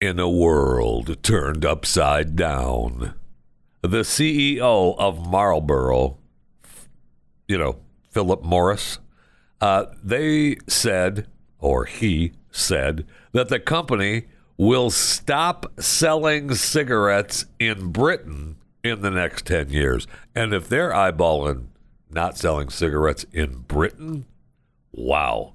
in a world turned upside down. The CEO of Marlboro, you know, Philip Morris, uh, they said, or he said, that the company will stop selling cigarettes in Britain in the next 10 years. And if they're eyeballing not selling cigarettes in Britain, wow.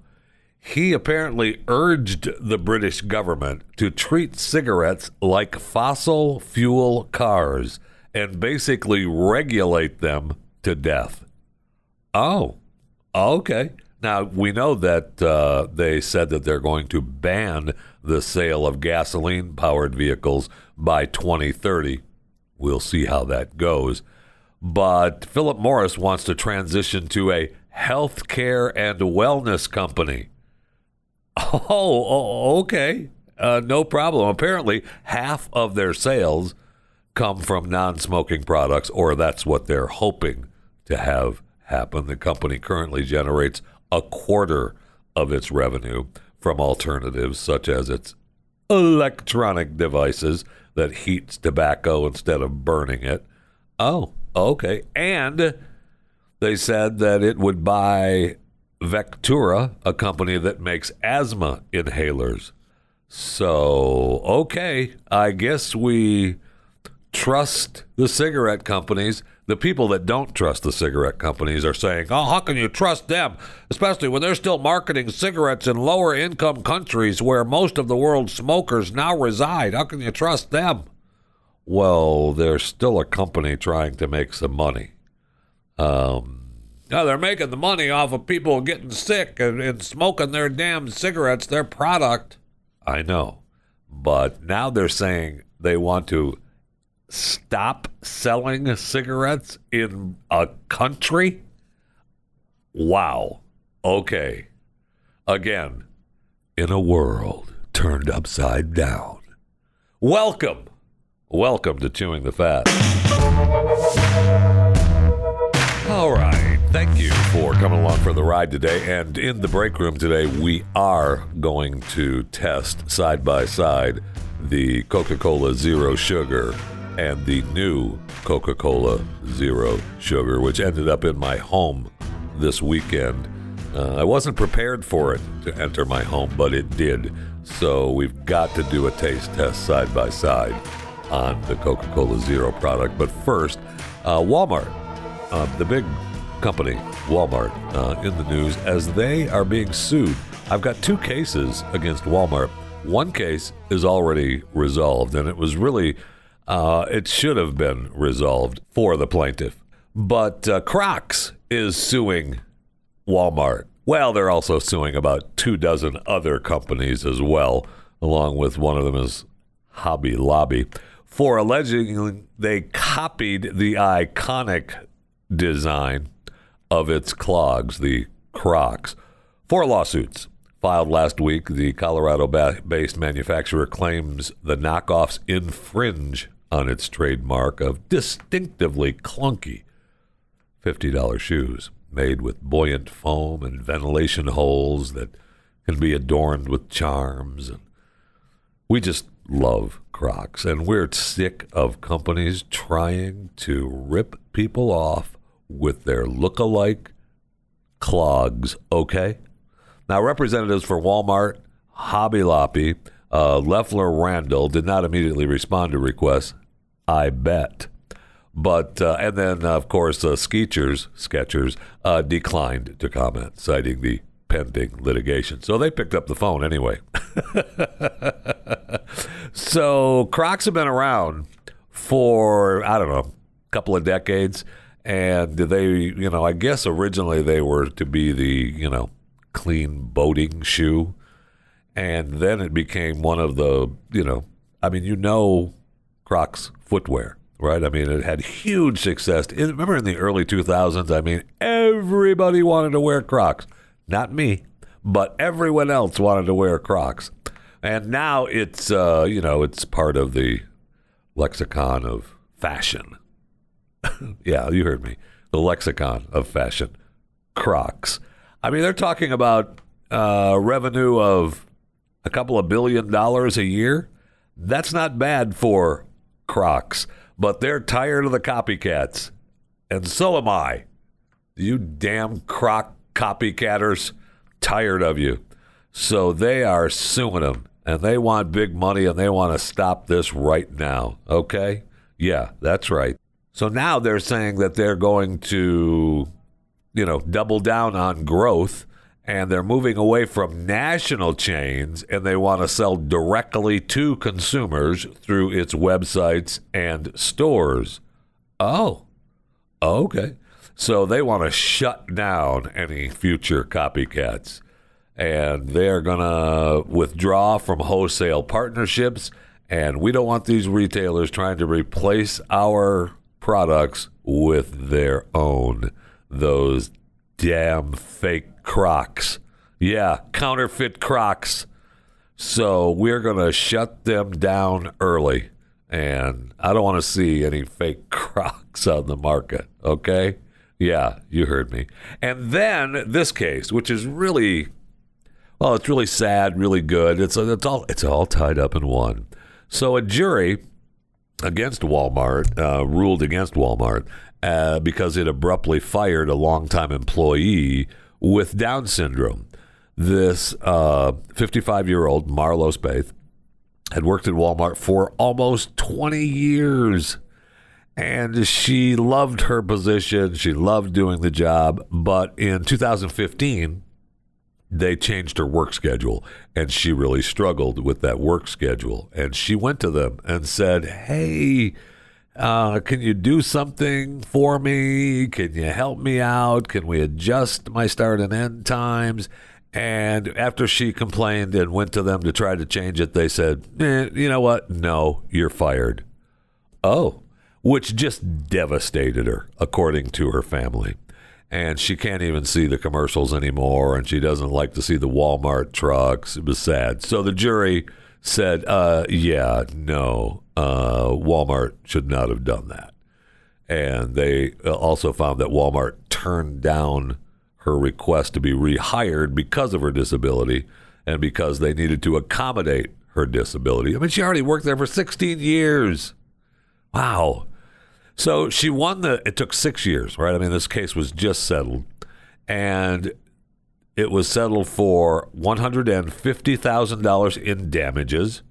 He apparently urged the British government to treat cigarettes like fossil fuel cars and basically regulate them to death. Oh, okay. Now, we know that uh, they said that they're going to ban the sale of gasoline powered vehicles by 2030. We'll see how that goes. But Philip Morris wants to transition to a healthcare and wellness company. Oh, oh okay. Uh, no problem. Apparently, half of their sales come from non smoking products, or that's what they're hoping to have happen. The company currently generates a quarter of its revenue from alternatives, such as its electronic devices that heats tobacco instead of burning it. Oh, okay. And they said that it would buy Vectura, a company that makes asthma inhalers. So, okay, I guess we trust the cigarette companies. The people that don't trust the cigarette companies are saying, oh, how can you trust them? Especially when they're still marketing cigarettes in lower income countries where most of the world's smokers now reside. How can you trust them? Well, they're still a company trying to make some money. Um, now they're making the money off of people getting sick and, and smoking their damn cigarettes, their product. I know. But now they're saying they want to stop selling cigarettes in a country? Wow. Okay. Again, in a world turned upside down. Welcome. Welcome to Chewing the Fat. All right. Thank you for coming along for the ride today. And in the break room today, we are going to test side by side the Coca Cola Zero Sugar and the new Coca Cola Zero Sugar, which ended up in my home this weekend. Uh, I wasn't prepared for it to enter my home, but it did. So we've got to do a taste test side by side on the Coca Cola Zero product. But first, uh, Walmart, uh, the big company, Walmart, uh, in the news as they are being sued. I've got two cases against Walmart. One case is already resolved, and it was really, uh, it should have been resolved for the plaintiff. But uh, Crocs is suing Walmart. Well, they're also suing about two dozen other companies as well, along with one of them is Hobby Lobby, for alleging they copied the iconic design of its clogs, the Crocs. Four lawsuits filed last week. The Colorado based manufacturer claims the knockoffs infringe on its trademark of distinctively clunky $50 shoes made with buoyant foam and ventilation holes that can be adorned with charms. And we just love Crocs, and we're sick of companies trying to rip people off with their look-alike clogs, okay? Now, representatives for Walmart, Hobby Lobby, uh, Loeffler Randall did not immediately respond to requests, I bet. But, uh, and then, of course, uh, Skechers, Skechers uh, declined to comment, citing the pending litigation. So they picked up the phone anyway. so Crocs have been around for, I don't know, a couple of decades and they you know i guess originally they were to be the you know clean boating shoe. And then it became one of the you know i mean you know crocs footwear right? I mean it had huge success. Remember in the early 2000s i mean everybody wanted to wear crocs. Not me but everyone else wanted to wear crocs. And now it's uh, you know it's part of the lexicon of fashion yeah, you heard me. The lexicon of fashion. Crocs. I mean, they're talking about uh, revenue of a couple of billion dollars a year. That's not bad for Crocs, but they're tired of the copycats. And so am I. You damn Croc copycatters, tired of you. So they are suing them and they want big money and they want to stop this right now. Okay? Yeah, that's right. So now they're saying that they're going to, you know, double down on growth and they're moving away from national chains and they want to sell directly to consumers through its websites and stores. Oh, okay. So they want to shut down any future copycats and they're going to withdraw from wholesale partnerships. And we don't want these retailers trying to replace our products with their own. Those damn fake Crocs. Yeah, counterfeit Crocs. So we're going to shut them down early. And I don't want to see any fake Crocs on the market. Okay? Yeah, you heard me. And then this case, which is really well, it's really sad, really good. It's it's all it's all tied up in one. So a jury against Walmart uh, ruled against Walmart uh, because it abruptly fired a longtime employee with Down syndrome. This 55 uh, year old Marlo Spaeth had worked at Walmart for almost 20 years. And she loved her position. She loved doing the job. But in 2015, they changed her work schedule and she really struggled with that work schedule. And she went to them and said hey uh, can you do something for me? Can you help me out? Can we adjust my start and end times? And after she complained and went to them to try to change it they said eh, you know what? No you're fired. Oh which just devastated her according to her family and she can't even see the commercials anymore, and she doesn't like to see the Walmart trucks. It was sad. So the jury said, uh, "Yeah, no, uh, Walmart should not have done that." And they uh, also found that Walmart turned down her request to be rehired because of her disability and because they needed to accommodate her disability. I mean, she already worked there for 16 years. Wow. So she won the. It took six years, right? I mean, this case was just settled, and it was settled for one hundred and fifty thousand dollars in damages,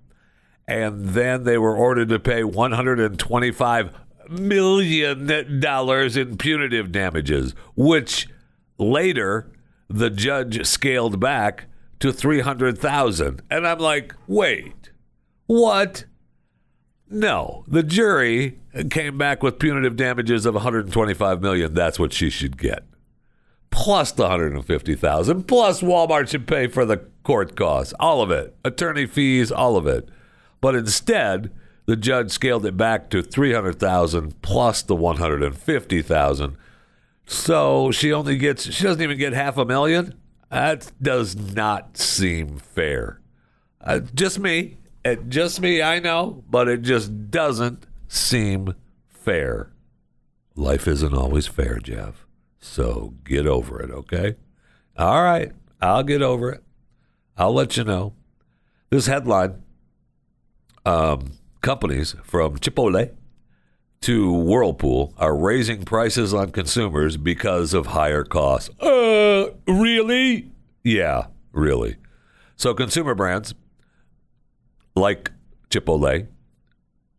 and then they were ordered to pay one hundred and twenty-five million dollars in punitive damages, which later the judge scaled back to three hundred thousand. And I'm like, wait, what? No, the jury came back with punitive damages of 125 million. That's what she should get. Plus the 150,000, plus Walmart should pay for the court costs, all of it, attorney fees, all of it. But instead, the judge scaled it back to 300,000 plus the 150,000. So she only gets she doesn't even get half a million. That does not seem fair. Uh, just me. It just me, I know, but it just doesn't seem fair. Life isn't always fair, Jeff. So get over it, okay? All right, I'll get over it. I'll let you know. This headline um, companies from Chipotle to Whirlpool are raising prices on consumers because of higher costs. Uh, really? Yeah, really. So consumer brands like Chipotle,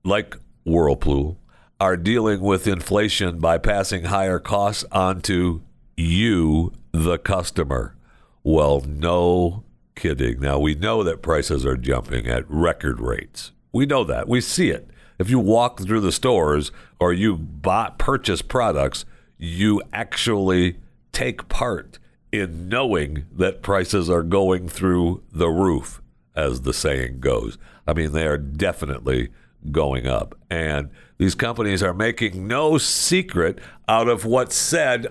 like Whirlpool, are dealing with inflation by passing higher costs onto you, the customer. Well, no kidding. Now, we know that prices are jumping at record rates. We know that. We see it. If you walk through the stores or you buy, purchase products, you actually take part in knowing that prices are going through the roof as the saying goes. I mean, they are definitely going up. And these companies are making no secret out of what's said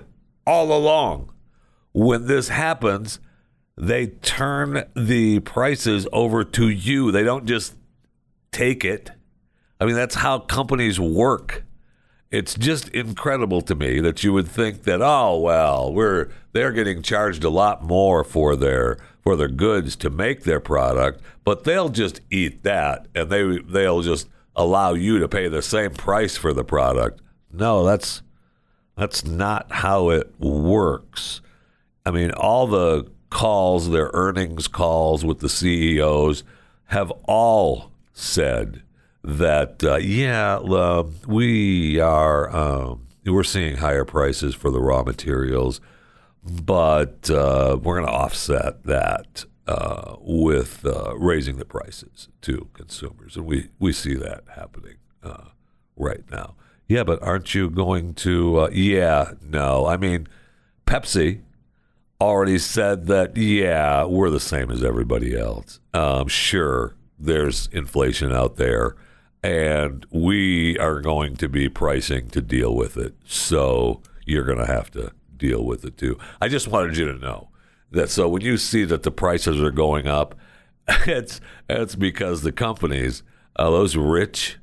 all along. When this happens, they turn the prices over to you. They don't just take it. I mean, that's how companies work. It's just incredible to me that you would think that, oh well, we're they're getting charged a lot more for their for their goods to make their product, but they'll just eat that and they they'll just allow you to pay the same price for the product. No, that's that's not how it works. I mean, all the calls, their earnings calls with the CEOs have all said that uh, yeah, uh, we are um, we're seeing higher prices for the raw materials, but uh, we're going to offset that uh, with uh, raising the prices to consumers, and we we see that happening uh, right now. Yeah, but aren't you going to? yeah, no. I mean, Pepsi already said that. Yeah, we're the same as everybody else. Um, sure, there's inflation out there and we are going to be pricing to deal with it. So you're going to have to deal with it too. I just wanted you to know that. So when you see that the prices are going up, it's it's because the companies, uh, those rich,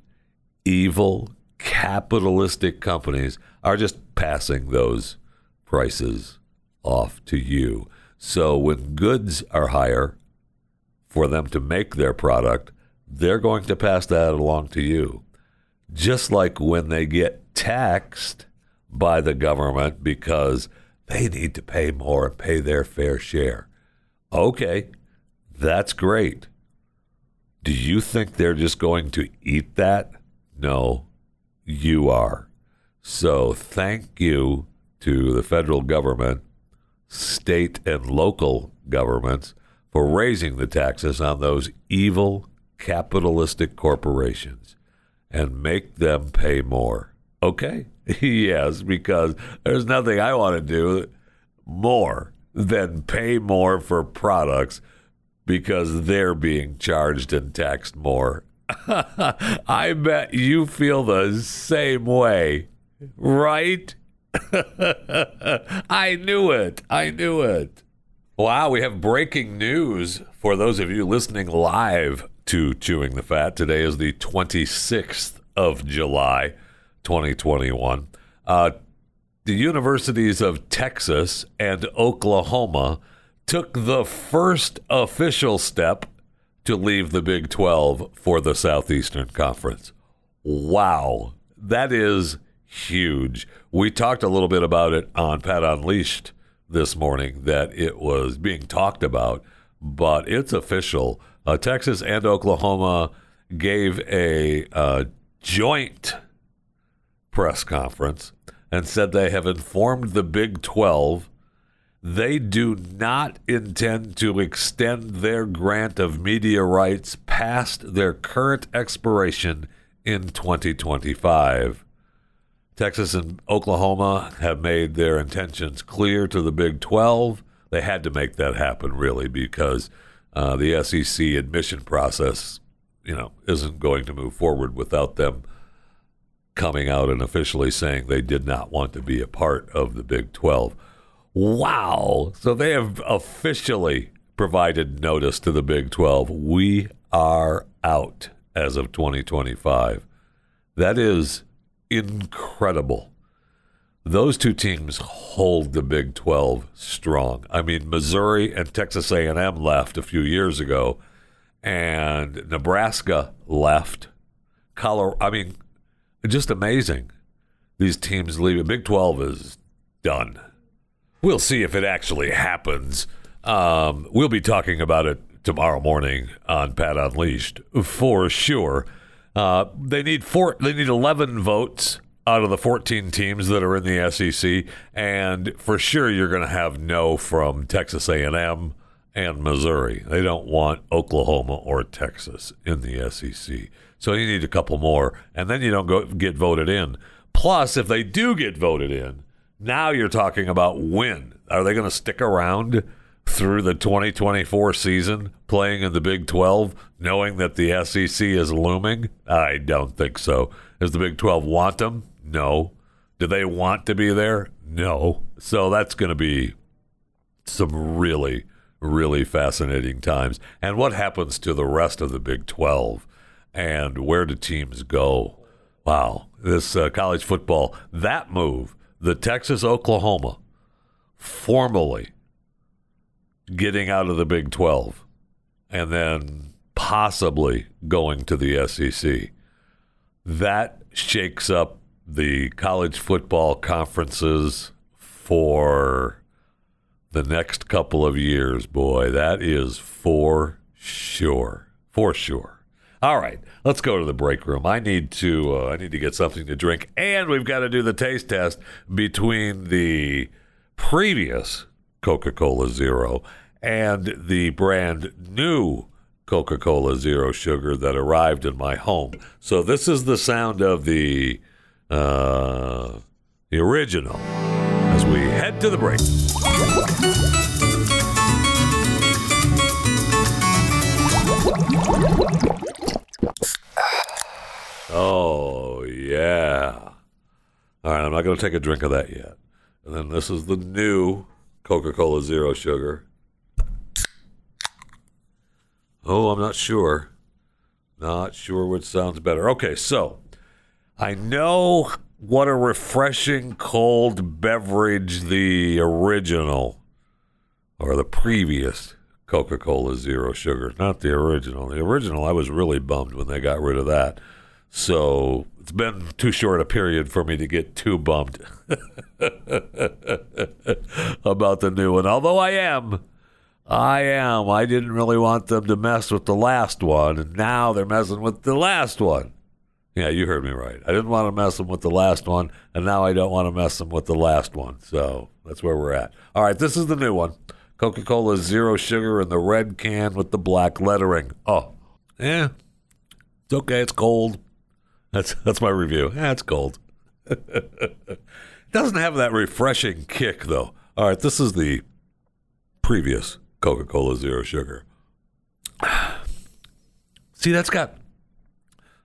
evil, capitalistic companies, are just passing those prices off to you. So when goods are higher for them to make their product, they're going to pass that along to you. Just like when they get taxed by the government because they need to pay more and pay their fair share. Okay, that's great. Do you think they're just going to eat that? No, you are. So thank you to the federal government, state and local governments for raising the taxes on those evil capitalistic corporations and make them pay more. Okay? yes, because there's nothing I want to do more than pay more for products because they're being charged and taxed more. I bet you feel the same way, right? I knew it. I knew it. Wow, we have breaking news for those of you listening live to Chewing the Fat. Today is the 26th of July, 2021. Uh, the universities of Texas and Oklahoma took the first official step to leave the Big 12 for the Southeastern Conference. Wow, that is huge. We talked a little bit about it on Pat Unleashed this morning that it was being talked about, but it's official uh, Texas and Oklahoma gave a uh, joint press conference and said they have informed the Big 12 they do not intend to extend their grant of media rights past their current expiration in 2025. Texas and Oklahoma have made their intentions clear to the Big 12. They had to make that happen, really, because uh, the SEC admission process, you know, isn't going to move forward without them coming out and officially saying they did not want to be a part of the Big 12. Wow. So they have officially provided notice to the Big 12. We are out as of 2025. That is incredible those two teams hold the Big 12 strong. I mean, Missouri and Texas A&M left a few years ago, and Nebraska left. Colorado, I mean, just amazing. These teams leaving. Big 12 is done. We'll see if it actually happens. Um, we'll be talking about it tomorrow morning on Pat Unleashed for sure. Uh, they need four. They need 11 votes out of the 14 teams that are in the SEC, and for sure you're going to have no from Texas A&M and Missouri. They don't want Oklahoma or Texas in the SEC. So you need a couple more, and then you don't go get voted in. Plus, if they do get voted in, now you're talking about when. Are they going to stick around through the 2024 season playing in the Big 12, knowing that the SEC is looming? I don't think so. Does the Big 12 want them? No. Do they want to be there? No. So that's going to be some really, really fascinating times. And what happens to the rest of the Big 12? And where do teams go? Wow. This uh, college football, that move, the Texas Oklahoma, formally getting out of the Big 12 and then possibly going to the SEC. That shakes up the college football conferences for the next couple of years, boy. That is for sure. For sure. All right, let's go to the break room. I need to uh, I need to get something to drink, and we've got to do the taste test between the previous Coca-Cola Zero and the brand new Coca-Cola Zero Sugar that arrived in my home. So this is the sound of the uh, the original as we head to the break. Oh, yeah. All right, I'm not going to take a drink of that yet. And then this is the new Coca Cola Zero Sugar. Oh, I'm not sure. Not sure which sounds better. Okay, so I know what a refreshing cold beverage the original or the previous Coca Cola Zero Sugar, not the original. The original, I was really bummed when they got rid of that. So it's been too short a period for me to get too bummed about the new one. Although I am, I am. I didn't really want them to mess with the last one, and now they're messing with the last one. Yeah, you heard me right. I didn't want to mess them with the last one, and now I don't want to mess them with the last one. So that's where we're at. All right, this is the new one Coca Cola Zero Sugar in the red can with the black lettering. Oh, yeah. It's okay. It's cold. That's that's my review. That's it doesn't have that refreshing kick, though. All right, this is the previous Coca Cola Zero Sugar. See, that's got,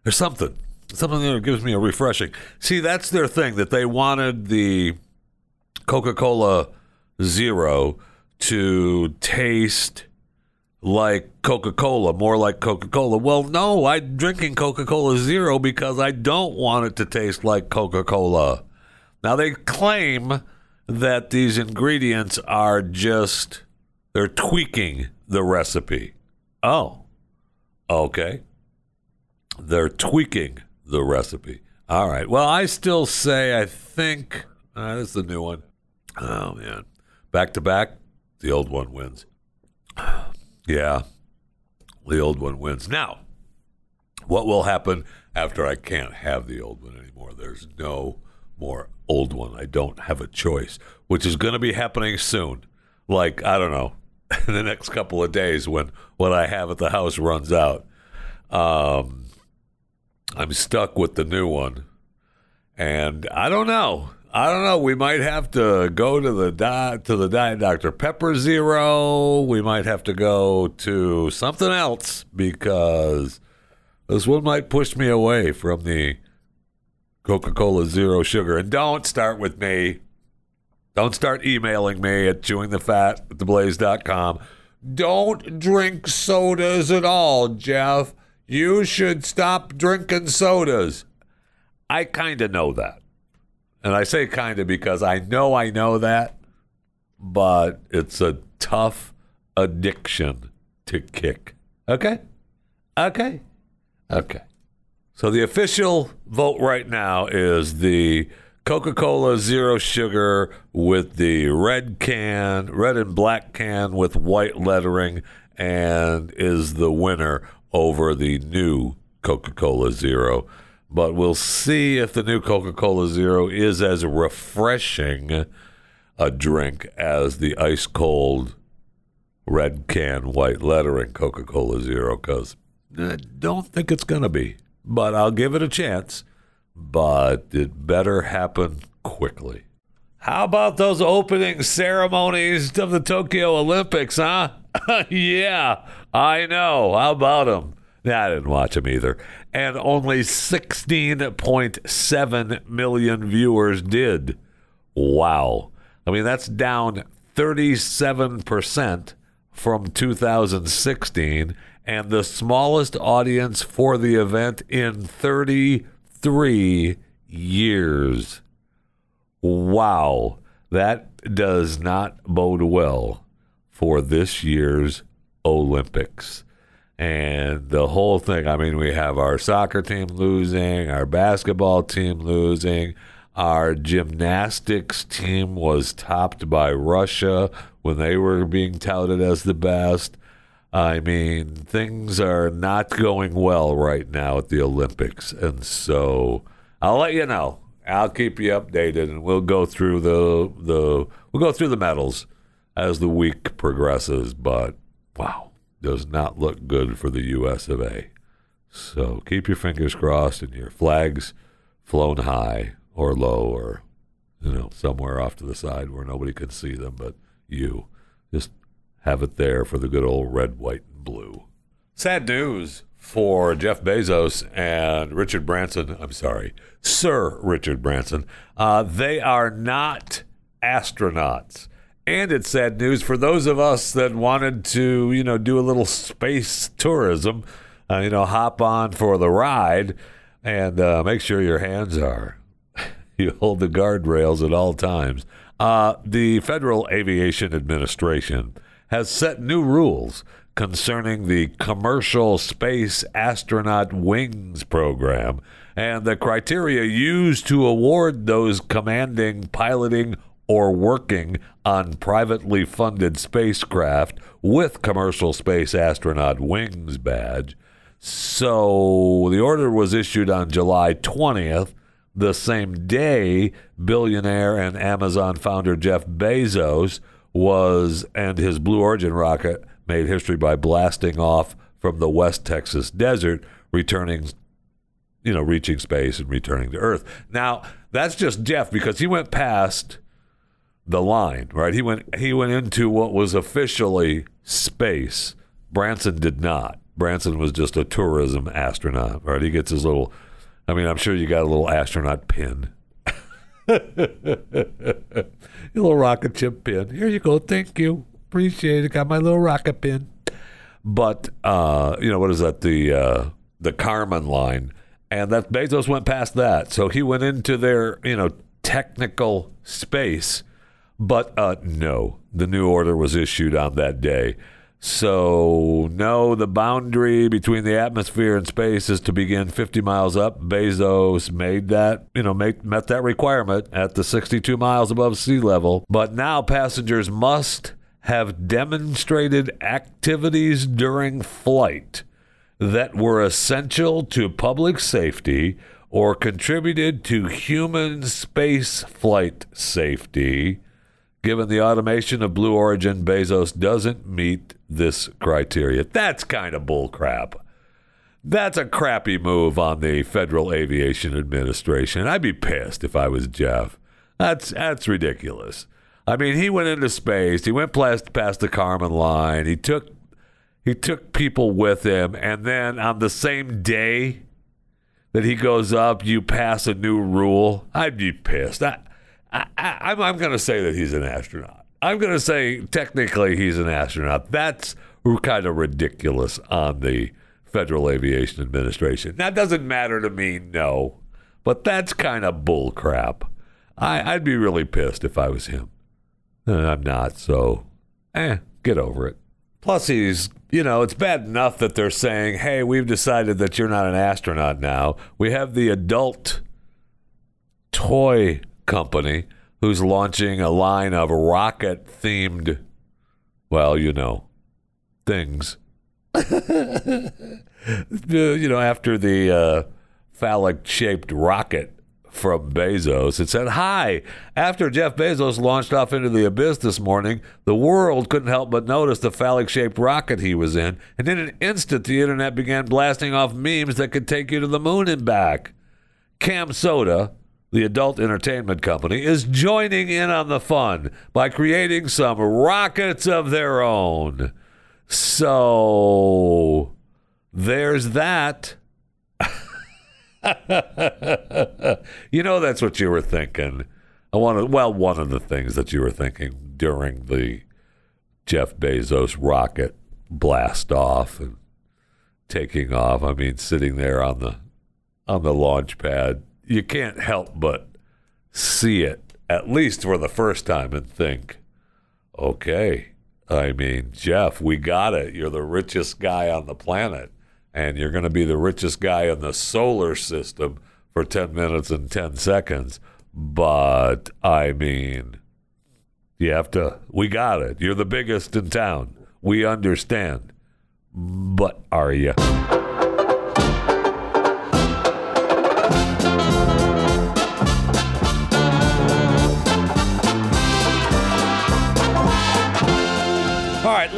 there's something. Something that gives me a refreshing. See, that's their thing, that they wanted the Coca Cola Zero to taste like Coca Cola, more like Coca Cola. Well, no, I'm drinking Coca Cola Zero because I don't want it to taste like Coca Cola. Now, they claim that these ingredients are just they're tweaking the recipe. Oh, okay. They're tweaking the recipe. All right. Well, I still say I think uh, this is the new one. Oh man, back to back, the old one wins. Yeah, the old one wins. Now, what will happen after I can't have the old one anymore? There's no more old one. I don't have a choice, which is going to be happening soon. Like I don't know, in the next couple of days when what I have at the house runs out. Um, I'm stuck with the new one, and I don't know. I don't know. We might have to go to the di- to the Diet Dr Pepper Zero. We might have to go to something else because this one might push me away from the Coca Cola Zero Sugar. And don't start with me. Don't start emailing me at chewingthefat at theblaze.com. Don't drink sodas at all, Jeff. You should stop drinking sodas. I kind of know that. And I say kind of because I know I know that, but it's a tough addiction to kick. Okay? Okay? Okay. So the official vote right now is the Coca Cola Zero Sugar with the red can, red and black can with white lettering, and is the winner over the new Coca Cola Zero. But we'll see if the new Coca Cola Zero is as refreshing a drink as the ice cold red can, white lettering Coca Cola Zero, because I uh, don't think it's going to be. But I'll give it a chance but it better happen quickly. How about those opening ceremonies of the Tokyo Olympics, huh? yeah, I know. How about them? Nah, I didn't watch them either. And only 16.7 million viewers did. Wow. I mean, that's down 37% from 2016 and the smallest audience for the event in 33 years. Wow, that does not bode well for this year's Olympics. And the whole thing, I mean, we have our soccer team losing, our basketball team losing, our gymnastics team was topped by Russia when they were being touted as the best. I mean, things are not going well right now at the Olympics. And so I'll let you know. I'll keep you updated and we'll go through the the we'll go through the medals as the week progresses, but wow, does not look good for the US of A. So keep your fingers crossed and your flags flown high or low or you know somewhere off to the side where nobody can see them but you. Just have it there for the good old red white and blue. Sad news for jeff bezos and richard branson. I'm sorry sir richard branson. Uh, they are not astronauts and it's sad news for those of us that wanted to you know do a little space tourism uh, you know hop on for the ride and uh, make sure your hands are you hold the guardrails at all times. Uh, the Federal Aviation Administration has set new rules concerning the Commercial Space Astronaut Wings program and the criteria used to award those commanding, piloting, or working on privately funded spacecraft with Commercial Space Astronaut Wings badge. So the order was issued on July 20th the same day, billionaire and Amazon founder Jeff Bezos was and his Blue Origin rocket made history by blasting off from the West Texas desert, returning, you know, reaching space and returning to Earth. Now, that's just Jeff because he went past the line, right? He went he went into what was officially space. Branson did not. Branson was just a tourism astronaut, right? He gets his little I mean, I'm sure you got a little astronaut pin. a little rocket chip pin. Here you go. Thank you. Appreciate it. Got my little rocket pin. But uh, you know what is that? The uh, the Kármán line, and that Bezos went past that, so he went into their you know technical space. But uh, no, the new order was issued on that day. So, no, the boundary between the atmosphere and space is to begin 50 miles up. Bezos made that, you know, met that requirement at the 62 miles above sea level. But now passengers must have demonstrated activities during flight that were essential to public safety or contributed to human space flight safety Given the automation of Blue Origin, Bezos doesn't meet this criteria. That's kind of bullcrap. That's a crappy move on the Federal Aviation Administration. I'd be pissed if I was Jeff. That's that's ridiculous. I mean, he went into space. He went past past the Kármán line. He took he took people with him, and then on the same day that he goes up, you pass a new rule. I'd be pissed. I, I, am I'm going to say that he's an astronaut. I'm going to say technically he's an astronaut. That's kind of ridiculous on the Federal Aviation Administration. That doesn't matter to me, no, but that's kind of bull crap. I, I'd be really pissed if I was him. I'm not, so eh, get over it. Plus, he's, you know, it's bad enough that they're saying, hey, we've decided that you're not an astronaut now. We have the adult toy company who's launching a line of rocket themed, well, you know, things. you know, after the uh, phallic shaped rocket from Bezos. It said, Hi. After Jeff Bezos launched off into the abyss this morning, the world couldn't help but notice the phallic shaped rocket he was in. And in an instant, the internet began blasting off memes that could take you to the moon and back. CamSoda, the adult entertainment company, is joining in on the fun by creating some rockets of their own. So there's that. you know that's what you were thinking. I want well, one of the things that you were thinking during the Jeff Bezos rocket blast off and taking off. I mean, sitting there on the on the launch pad you can't help but see it at least for the first time and think, okay, I mean, Jeff, we got it. You're the richest guy on the planet, and you're going to be the richest guy in the solar system for 10 minutes and 10 seconds. But I mean, you have to, we got it. You're the biggest in town. We understand. But are you?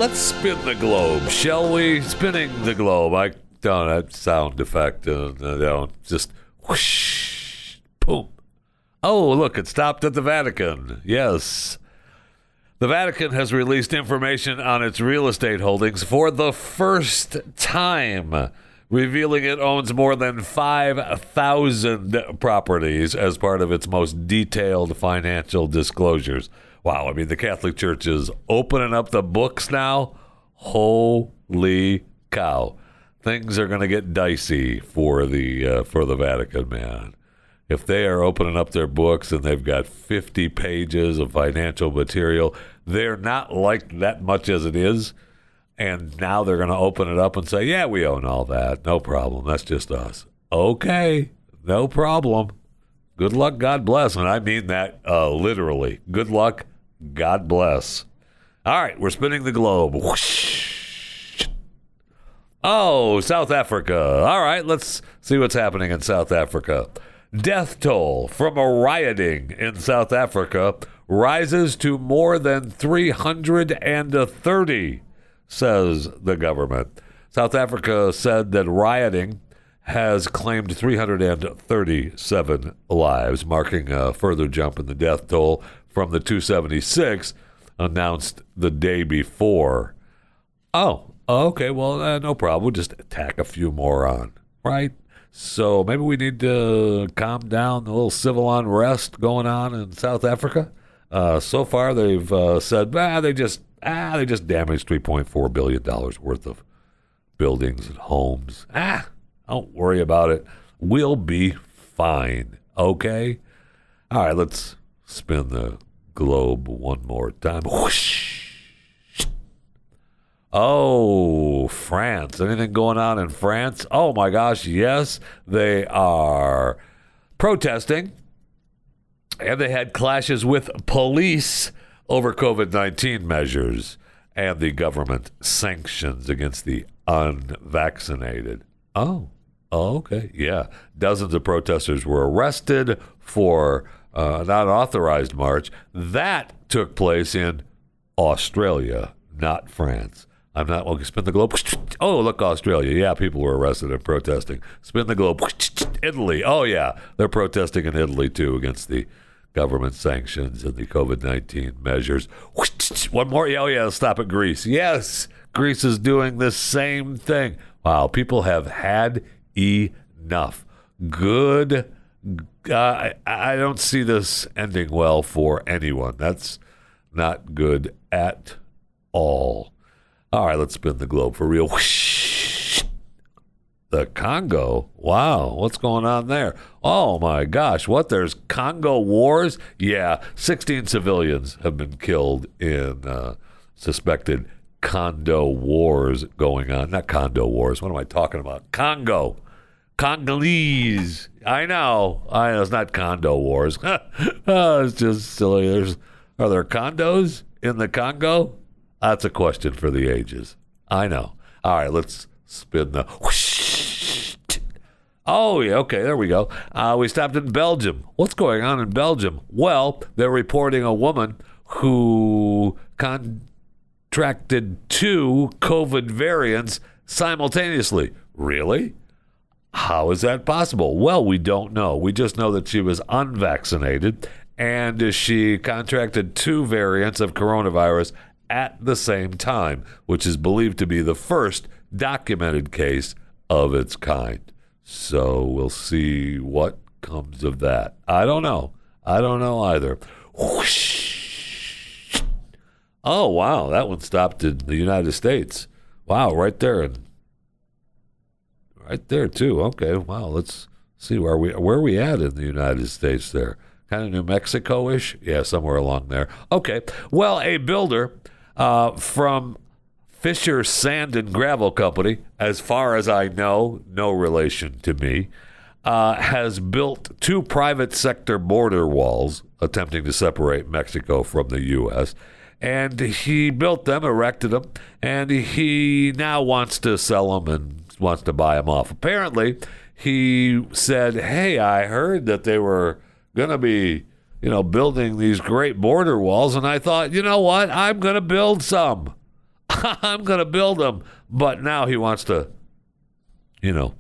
Let's spin the globe, shall we? Spinning the globe. I don't have sound effect. Uh, I don't just whoosh, boom. Oh, look, it stopped at the Vatican. Yes. The Vatican has released information on its real estate holdings for the first time, revealing it owns more than 5,000 properties as part of its most detailed financial disclosures. Wow, I mean, the Catholic Church is opening up the books now. Holy cow. Things are going to get dicey for the uh, for the Vatican, man if they are opening up their books and they've got 50 pages of financial material, they're not liked that much as it is. And now they're going to open it up and say, yeah, we own all that. No problem. That's just us. Okay. No problem. Good luck. God bless. And I mean that uh, literally. Good luck. God bless. All right. We're spinning the globe. Whoosh. Oh, South Africa. All right. Let's see what's happening in South Africa. Death toll from a rioting in South Africa rises to more than 330, says the government. South Africa said that rioting has claimed 337 lives, marking a further jump in the death toll from the 276 announced the day before. Oh, okay, well, uh, no problem. We'll just tack a few more on, right? So maybe we need to calm down the little civil unrest going on in South Africa. Uh, so far, they've uh, said ah, they just ah they just damaged 3.4 billion dollars worth of buildings and homes. Ah, don't worry about it. We'll be fine. Okay. All right, let's spin the globe one more time. Whoosh. Oh, France. Anything going on in France? Oh my gosh, yes. They are protesting and they had clashes with police over COVID 19 measures and the government sanctions against the unvaccinated. Oh, oh okay. Yeah. Dozens of protesters were arrested for uh, an unauthorized march. That took place in Australia, not France. I'm not. Okay, spin the globe. Oh, look, Australia. Yeah, people were arrested and protesting. Spin the globe. Italy. Oh, yeah, they're protesting in Italy too against the government sanctions and the COVID 19 measures. One more. Oh, yeah, stop at Greece. Yes, Greece is doing the same thing. Wow, people have had enough. Good. Uh, I don't see this ending well for anyone. That's not good at all. All right, let's spin the globe for real. The Congo. Wow, what's going on there? Oh my gosh, what? There's Congo wars? Yeah, 16 civilians have been killed in uh, suspected condo wars going on. Not condo wars. What am I talking about? Congo. Congolese. I know. I know. It's not condo wars. oh, it's just silly. There's are there condos in the Congo? That's a question for the ages. I know. All right, let's spin the. Oh, yeah, okay, there we go. Uh, we stopped in Belgium. What's going on in Belgium? Well, they're reporting a woman who contracted two COVID variants simultaneously. Really? How is that possible? Well, we don't know. We just know that she was unvaccinated and she contracted two variants of coronavirus at the same time, which is believed to be the first documented case of its kind. So we'll see what comes of that. I don't know. I don't know either. Whoosh. Oh, wow. That one stopped in the United States. Wow, right there. And right there, too. Okay, wow. Let's see where we where are we at in the United States there. Kind of New Mexico ish? Yeah, somewhere along there. Okay. Well, a builder uh, from Fisher Sand and Gravel Company, as far as I know, no relation to me, uh, has built two private sector border walls attempting to separate Mexico from the U.S. And he built them, erected them, and he now wants to sell them and wants to buy them off. Apparently, he said, Hey, I heard that they were going to be, you know, building these great border walls. And I thought, you know what? I'm going to build some. I'm going to build them. But now he wants to, you know,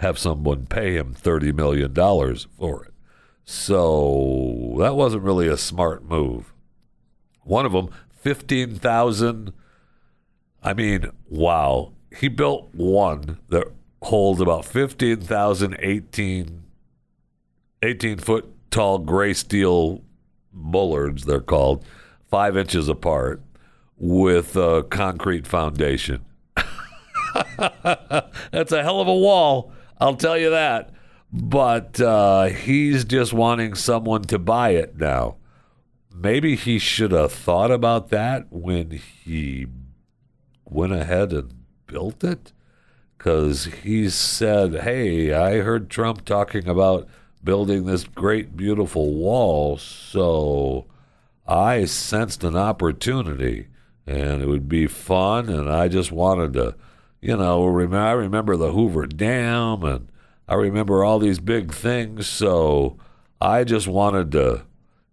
have someone pay him $30 million for it. So that wasn't really a smart move. One of them, 15,000. I mean, wow. He built one that holds about 15,000 18, 18 foot tall gray steel bollards, they're called, five inches apart with a concrete foundation. That's a hell of a wall, I'll tell you that. But uh, he's just wanting someone to buy it now. Maybe he should have thought about that when he went ahead and built it. Because he said, Hey, I heard Trump talking about building this great, beautiful wall. So I sensed an opportunity and it would be fun. And I just wanted to, you know, rem- I remember the Hoover Dam and I remember all these big things. So I just wanted to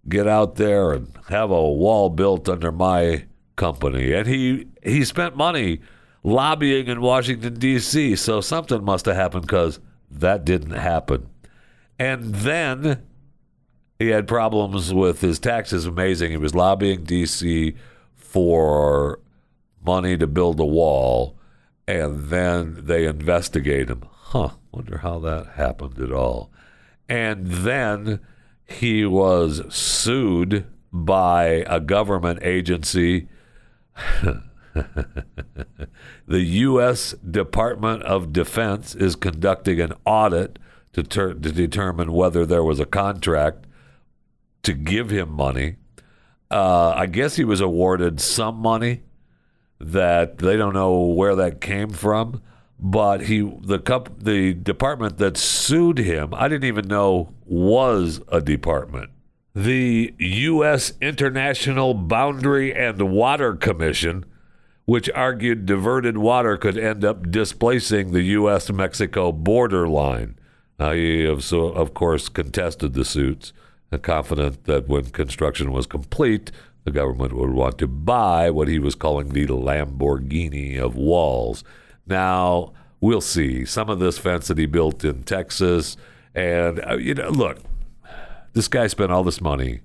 get out there and have a wall built under my company. And he, he spent money lobbying in Washington, D.C. So something must have happened because that didn't happen. And then he had problems with his taxes. Amazing. He was lobbying D.C. for money to build a wall, and then they investigate him. Huh, wonder how that happened at all. And then he was sued by a government agency. the U.S. Department of Defense is conducting an audit to, ter- to determine whether there was a contract to give him money. Uh, I guess he was awarded some money that they don't know where that came from, but he the the department that sued him, I didn't even know was a department. The U.S. International Boundary and Water Commission, which argued diverted water could end up displacing the U.S. Mexico border line. Now, he, of, so, of course, contested the suits, confident that when construction was complete, the government would want to buy what he was calling the Lamborghini of walls. Now, we'll see. Some of this fence that he built in Texas, and, uh, you know, look, this guy spent all this money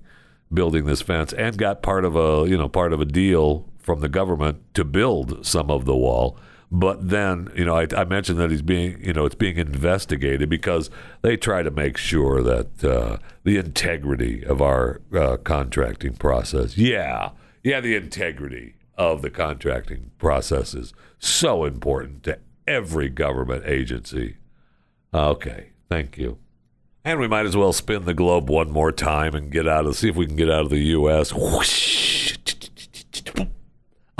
building this fence and got part of a, you know, part of a deal from the government to build some of the wall. But then, you know, I, I, mentioned that he's being, you know, it's being investigated because they try to make sure that uh, the integrity of our uh, contracting process. Yeah, yeah, the integrity of the contracting process is so important to every government agency. Okay, thank you. And we might as well spin the globe one more time and get out of, see if we can get out of the U.S. Whoosh.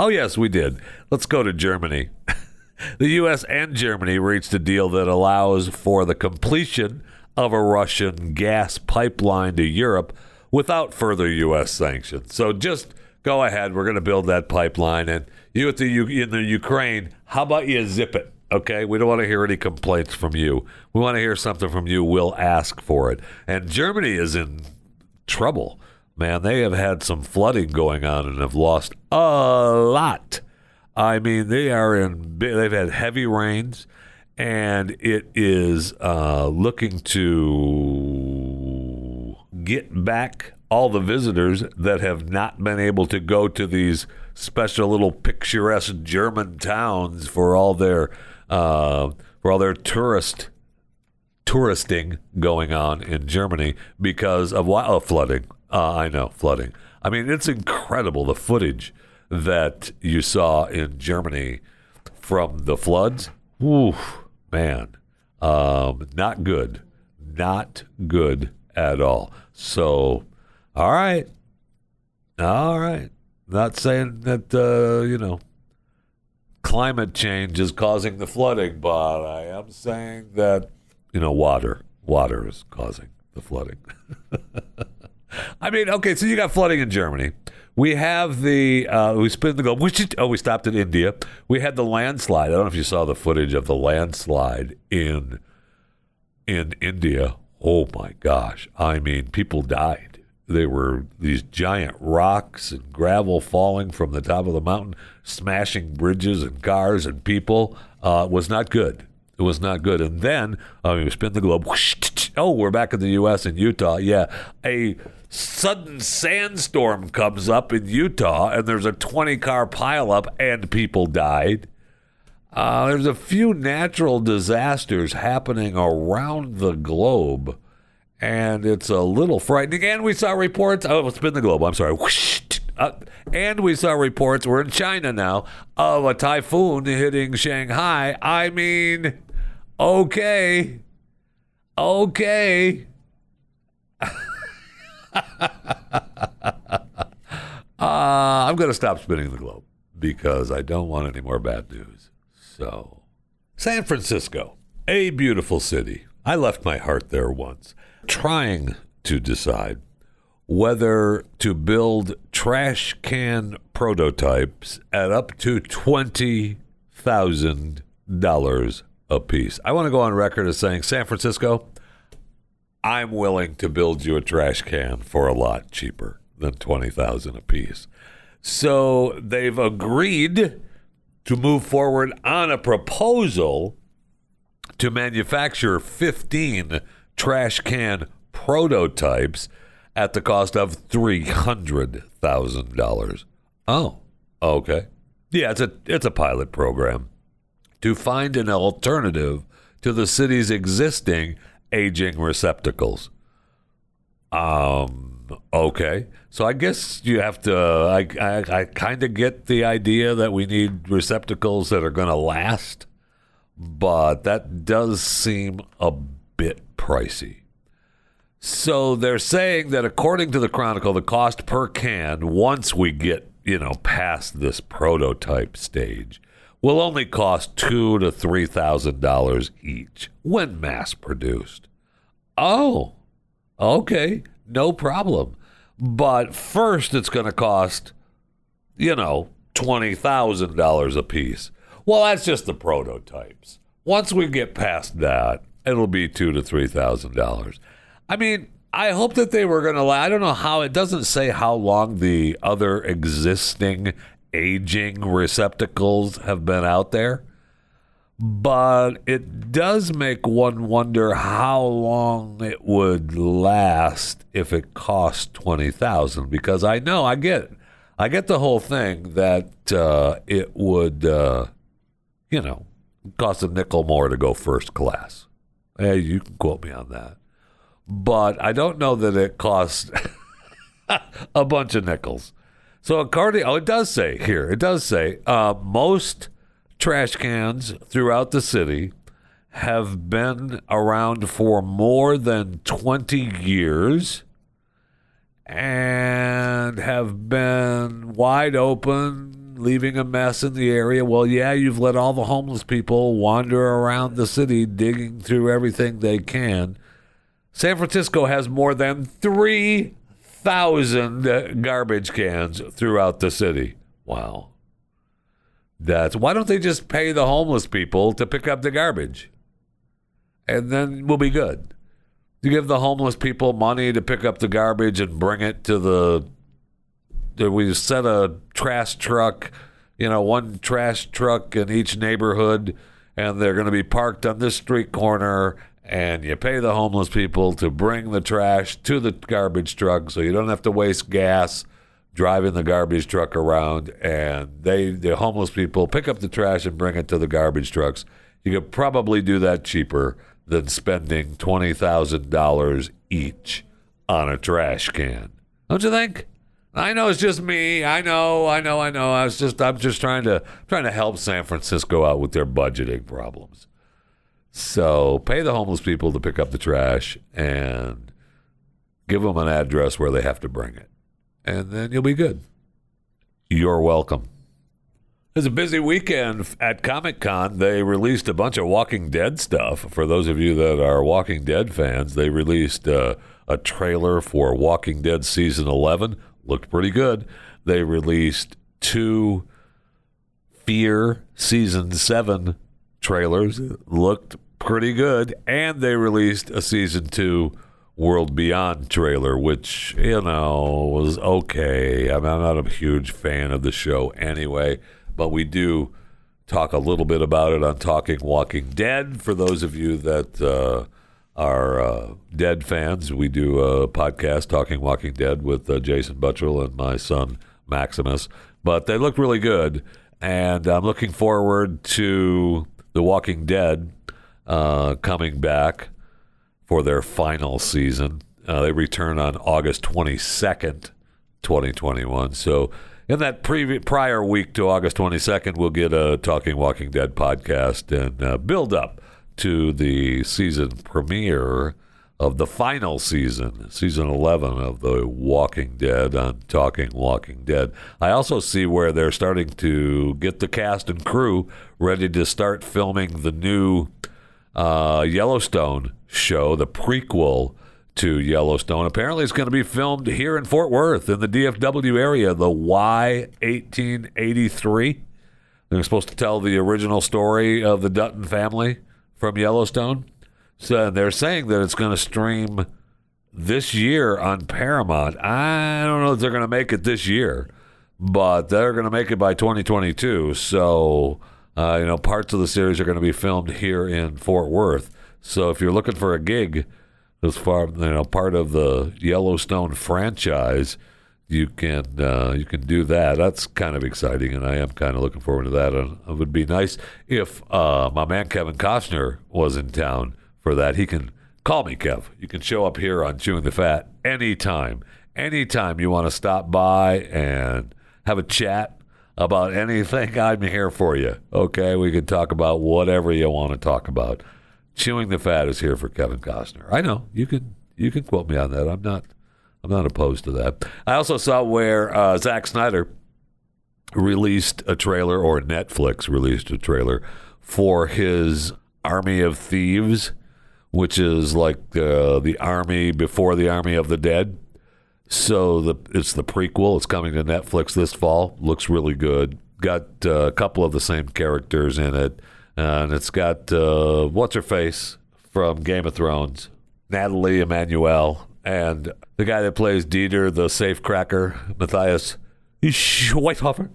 Oh, yes, we did. Let's go to Germany. the U.S. and Germany reached a deal that allows for the completion of a Russian gas pipeline to Europe without further U.S. sanctions. So just go ahead. We're going to build that pipeline. And you at the U- in the Ukraine, how about you zip it? Okay, we don't want to hear any complaints from you. We want to hear something from you. We'll ask for it. And Germany is in trouble man, they have had some flooding going on and have lost a lot. I mean, they are in, they've had heavy rains and it is uh, looking to get back all the visitors that have not been able to go to these special little picturesque German towns for all their uh, for all their tourist touristing going on in Germany because of, of flooding. Uh, I know, flooding. I mean, it's incredible the footage that you saw in Germany from the floods. Ooh, man. Um, not good. Not good at all. So, all right. All right. Not saying that uh, you know climate change is causing the flooding, but I am saying that you know water water is causing the flooding. I mean, okay, so you got flooding in Germany. We have the uh, we spin the globe. We should, oh, we stopped in India. We had the landslide. I don't know if you saw the footage of the landslide in in India. Oh my gosh! I mean, people died. There were these giant rocks and gravel falling from the top of the mountain, smashing bridges and cars and people. Uh, it was not good. It was not good. And then I mean, we spin the globe. Oh, we're back in the U.S. in Utah. Yeah, a sudden sandstorm comes up in Utah, and there's a 20 car pileup, and people died. Uh, there's a few natural disasters happening around the globe, and it's a little frightening. And we saw reports. Oh, been the globe. I'm sorry. Uh, and we saw reports. We're in China now of a typhoon hitting Shanghai. I mean, okay, okay. I'm going to stop spinning the globe because I don't want any more bad news. So, San Francisco, a beautiful city. I left my heart there once, trying to decide whether to build trash can prototypes at up to $20,000 a piece. I want to go on record as saying, San Francisco, I'm willing to build you a trash can for a lot cheaper than 20,000 a piece. So they've agreed to move forward on a proposal to manufacture 15 trash can prototypes at the cost of $300,000. Oh, okay. Yeah, it's a it's a pilot program to find an alternative to the city's existing aging receptacles. Um, okay. So I guess you have to. I I, I kind of get the idea that we need receptacles that are going to last, but that does seem a bit pricey. So they're saying that according to the Chronicle, the cost per can once we get you know past this prototype stage will only cost two to three thousand dollars each when mass produced. Oh, okay, no problem. But first, it's going to cost, you know, twenty thousand dollars a piece. Well, that's just the prototypes. Once we get past that, it'll be two to three thousand dollars. I mean, I hope that they were going to. I don't know how. It doesn't say how long the other existing aging receptacles have been out there. But it does make one wonder how long it would last if it cost twenty thousand. Because I know I get, I get the whole thing that uh, it would, uh, you know, cost a nickel more to go first class. Hey, you can quote me on that. But I don't know that it costs a bunch of nickels. So according, oh, it does say here, it does say uh, most trash cans throughout the city have been around for more than 20 years and have been wide open, leaving a mess in the area. Well, yeah, you've let all the homeless people wander around the city digging through everything they can. San Francisco has more than 3,000 uh, garbage cans throughout the city. Wow. That's why don't they just pay the homeless people to pick up the garbage? And then we'll be good. You give the homeless people money to pick up the garbage and bring it to the. We set a trash truck, you know, one trash truck in each neighborhood, and they're going to be parked on this street corner. And you pay the homeless people to bring the trash to the garbage truck so you don't have to waste gas driving the garbage truck around and they the homeless people pick up the trash and bring it to the garbage trucks you could probably do that cheaper than spending $20,000 each on a trash can don't you think I know it's just me. I know, I know, I know. I was just I'm just trying to trying to help San Francisco out with their budgeting problems. So, pay the homeless people to pick up the trash and give them an address where they have to bring it and then you'll be good. you're welcome. It was a busy weekend at Comic Con. They released a bunch of Walking Dead stuff. For those of you that are Walking Dead fans, they released uh, a trailer for Walking Dead season 11. Looked pretty good. They released two Fear season 7 trailers. Looked pretty good. And they released a season 2 World Beyond trailer, which, you know, was okay. I mean, I'm not a huge fan of the show anyway but we do talk a little bit about it on Talking Walking Dead. For those of you that uh, are uh, Dead fans, we do a podcast, Talking Walking Dead, with uh, Jason Buttrill and my son Maximus. But they look really good, and I'm looking forward to The Walking Dead uh, coming back for their final season. Uh, they return on August 22nd, 2021. So in that previ- prior week to August 22nd, we'll get a Talking Walking Dead podcast and uh, build up to the season premiere of the final season, season 11 of The Walking Dead on Talking Walking Dead. I also see where they're starting to get the cast and crew ready to start filming the new uh, Yellowstone show, the prequel to Yellowstone. Apparently, it's going to be filmed here in Fort Worth in the DFW area, the Y 1883. They're supposed to tell the original story of the Dutton family from Yellowstone. So they're saying that it's going to stream this year on Paramount. I don't know if they're going to make it this year, but they're going to make it by 2022. So, uh, you know, parts of the series are going to be filmed here in Fort Worth. So if you're looking for a gig, as far you know part of the Yellowstone franchise, you can uh, you can do that. That's kind of exciting, and I am kind of looking forward to that. It would be nice if uh, my man Kevin Costner was in town for that. He can call me, Kev. You can show up here on Chewing the Fat anytime, anytime you want to stop by and have a chat about anything. I'm here for you. Okay, we can talk about whatever you want to talk about. Chewing the Fat is here for Kevin Costner. I know you can you can quote me on that. I'm not I'm not opposed to that. I also saw where uh, Zack Snyder released a trailer, or Netflix released a trailer for his Army of Thieves, which is like uh, the army before the Army of the Dead. So the it's the prequel. It's coming to Netflix this fall. Looks really good. Got uh, a couple of the same characters in it and it's got uh, what's her face from Game of Thrones, Nathalie Emmanuel, and the guy that plays Dieter, the safecracker, Matthias Schweighöfer.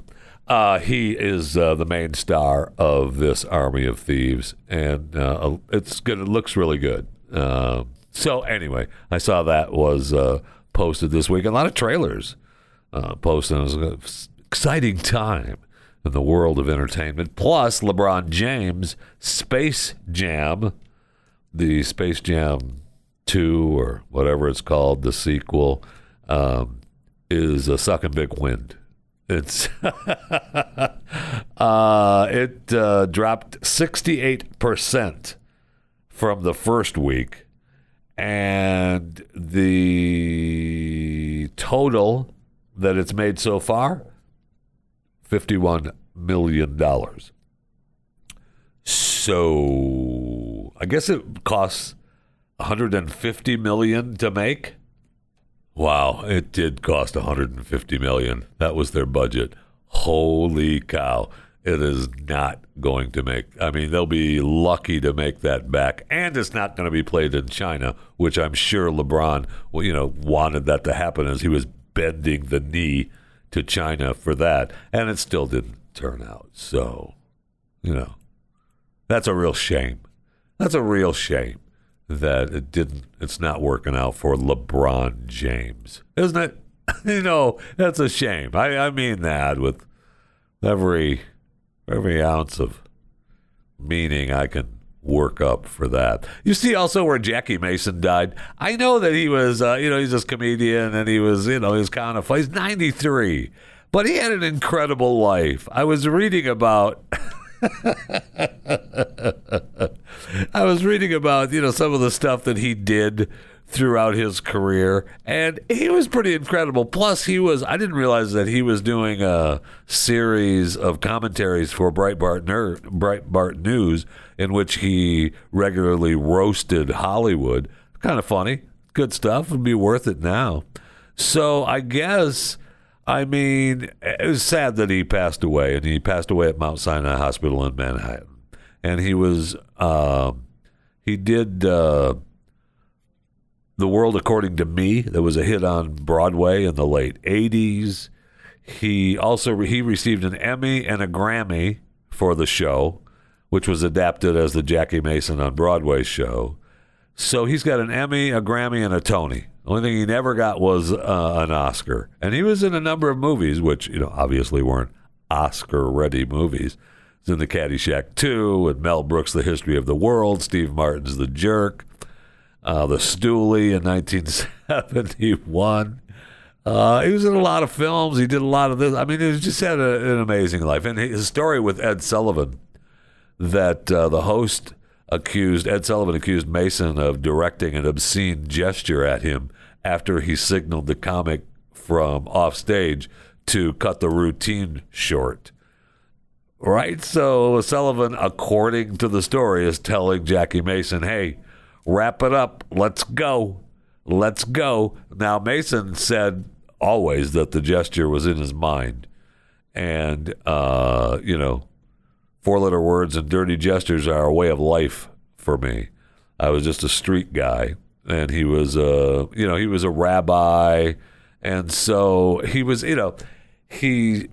Uh, he is uh, the main star of this army of thieves, and uh, it's good. It looks really good. Uh, so anyway, I saw that was uh, posted this week. A lot of trailers uh, posted. It was an exciting time in the world of entertainment. Plus, LeBron James, Space Jam, the Space Jam 2 or whatever it's called, the sequel, um, is a sucking big wind. It's uh, it uh, dropped 68% from the first week, and the total that it's made so far $51 million. So I guess it costs 150 million to make. Wow, it did cost 150 million. That was their budget. Holy cow. It is not going to make I mean they'll be lucky to make that back and it's not going to be played in China, which I'm sure LeBron, well, you know, wanted that to happen as he was bending the knee to China for that, and it still didn't turn out. So, you know, that's a real shame. That's a real shame that it didn't. It's not working out for LeBron James, isn't it? you know, that's a shame. I, I mean that with every every ounce of meaning I can work up for that. You see also where Jackie Mason died. I know that he was, uh, you know, he's this comedian and he was, you know, he was kind of, he's 93, but he had an incredible life. I was reading about. I was reading about, you know, some of the stuff that he did throughout his career, and he was pretty incredible. Plus, he was, I didn't realize that he was doing a series of commentaries for Breitbart, Ner- Breitbart News in which he regularly roasted Hollywood. Kind of funny. Good stuff. Would be worth it now. So I guess, I mean, it was sad that he passed away, and he passed away at Mount Sinai Hospital in Manhattan. And he was, uh, he did. Uh, the World According to Me that was a hit on Broadway in the late 80s. He also he received an Emmy and a Grammy for the show, which was adapted as the Jackie Mason on Broadway show. So he's got an Emmy, a Grammy, and a Tony. Only thing he never got was uh, an Oscar. And he was in a number of movies, which, you know, obviously weren't Oscar ready movies. He's in the Caddyshack 2 and Mel Brooks' The History of the World, Steve Martin's The Jerk uh, the Stoolie in 1971. Uh, he was in a lot of films. He did a lot of this. I mean, he just had a, an amazing life. And his story with Ed Sullivan, that uh, the host accused Ed Sullivan accused Mason of directing an obscene gesture at him after he signaled the comic from off stage to cut the routine short. Right? So Sullivan, according to the story, is telling Jackie Mason, hey, wrap it up. Let's go. Let's go. Now, Mason said always that the gesture was in his mind. And, uh, you know, four letter words and dirty gestures are a way of life for me. I was just a street guy, and he was a, you know, he was a rabbi. And so he was, you know, he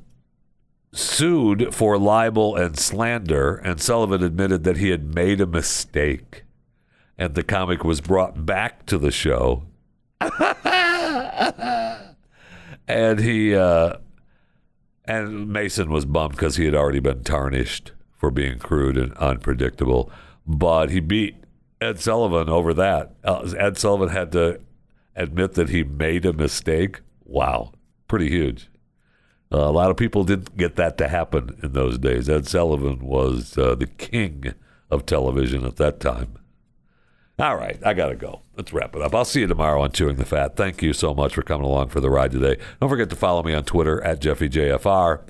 sued for libel and slander, and Sullivan admitted that he had made a mistake and the comic was brought back to the show. and he uh, and Mason was bummed because he had already been tarnished for being crude and unpredictable. But he beat Ed Sullivan over that. Uh, Ed Sullivan had to admit that he made a mistake. Wow, pretty huge. Uh, a lot of people didn't get that to happen in those days. Ed Sullivan was uh, the king of television at that time. All right, I got to go. Let's wrap it up. I'll see you tomorrow on Chewing the Fat. Thank you so much for coming along for the ride today. Don't forget to follow me on Twitter at JeffyJFR,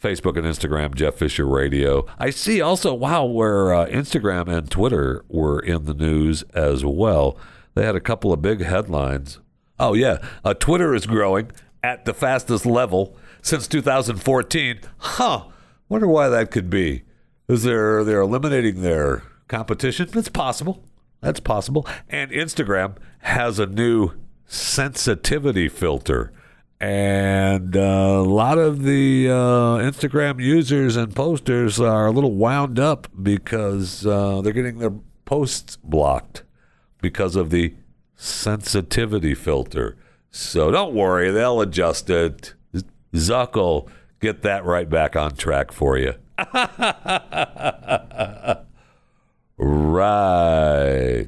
Facebook and Instagram, Jeff Fisher Radio. I see also, wow, where uh, Instagram and Twitter were in the news as well. They had a couple of big headlines. Oh, yeah. Uh, Twitter is growing at the fastest level since 2014. Huh. Wonder why that could be. Is there they're eliminating their competition? It's possible. That's possible. And Instagram has a new sensitivity filter. And uh, a lot of the uh, Instagram users and posters are a little wound up because uh, they're getting their posts blocked because of the sensitivity filter. So don't worry, they'll adjust it. Zuck will get that right back on track for you. right.